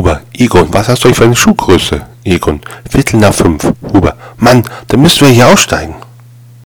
Huber, Egon, was hast du für eine Schuhgröße? Egon, Viertel nach fünf. Huber, Mann, dann müssen wir hier aussteigen.